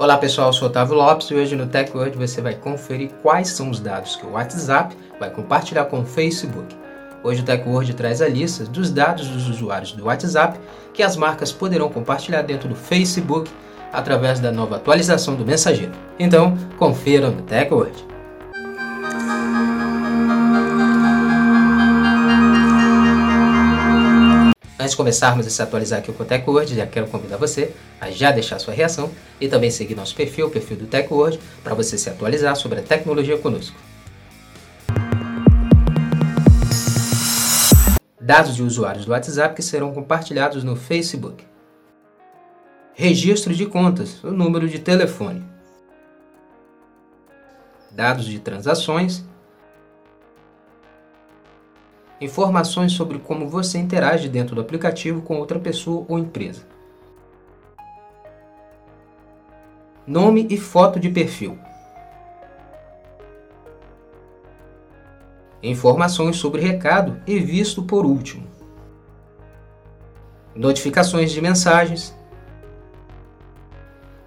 Olá pessoal, eu sou Otávio Lopes e hoje no TechWord você vai conferir quais são os dados que o WhatsApp vai compartilhar com o Facebook. Hoje o TechWord traz a lista dos dados dos usuários do WhatsApp que as marcas poderão compartilhar dentro do Facebook através da nova atualização do mensageiro. Então, confira no TechWord. Antes de começarmos a se atualizar aqui com o TechWord, já quero convidar você a já deixar sua reação e também seguir nosso perfil, o perfil do TechWord, para você se atualizar sobre a tecnologia conosco. Dados de usuários do WhatsApp que serão compartilhados no Facebook. Registro de contas, o número de telefone. Dados de transações informações sobre como você interage dentro do aplicativo com outra pessoa ou empresa. Nome e foto de perfil. Informações sobre recado e visto por último. Notificações de mensagens.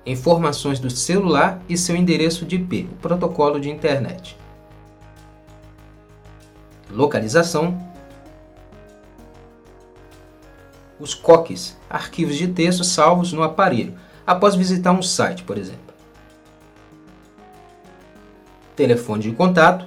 Informações do celular e seu endereço de IP, protocolo de internet localização, os COCs, arquivos de texto salvos no aparelho, após visitar um site, por exemplo. Telefone de contato,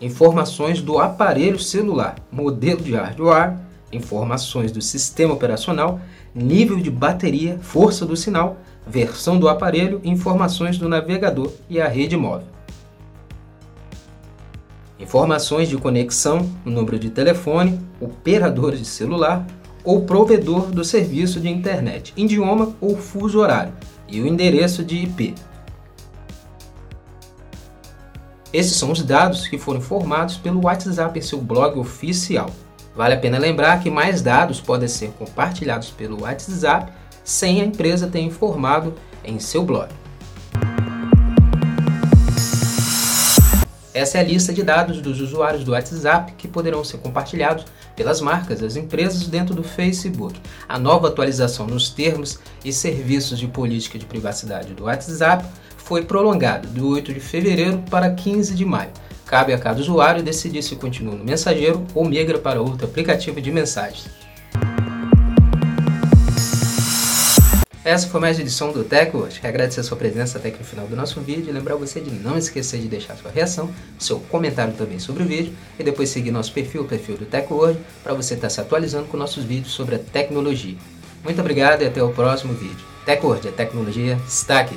informações do aparelho celular, modelo de hardware, informações do sistema operacional, nível de bateria, força do sinal, versão do aparelho, informações do navegador e a rede móvel informações de conexão, o número de telefone, operador de celular ou provedor do serviço de internet, idioma ou fuso horário e o endereço de IP. Esses são os dados que foram formados pelo WhatsApp em seu blog oficial. Vale a pena lembrar que mais dados podem ser compartilhados pelo WhatsApp sem a empresa ter informado em seu blog. Essa é a lista de dados dos usuários do WhatsApp que poderão ser compartilhados pelas marcas das empresas dentro do Facebook. A nova atualização nos termos e serviços de política de privacidade do WhatsApp foi prolongada do 8 de fevereiro para 15 de maio. Cabe a cada usuário decidir se continua no mensageiro ou migra para outro aplicativo de mensagens. Essa foi mais uma edição do TechWatch. Agradecer a sua presença até aqui no final do nosso vídeo e lembrar você de não esquecer de deixar sua reação, seu comentário também sobre o vídeo e depois seguir nosso perfil, o perfil do TechWord, para você estar se atualizando com nossos vídeos sobre a tecnologia. Muito obrigado e até o próximo vídeo. TechWord, a tecnologia está aqui.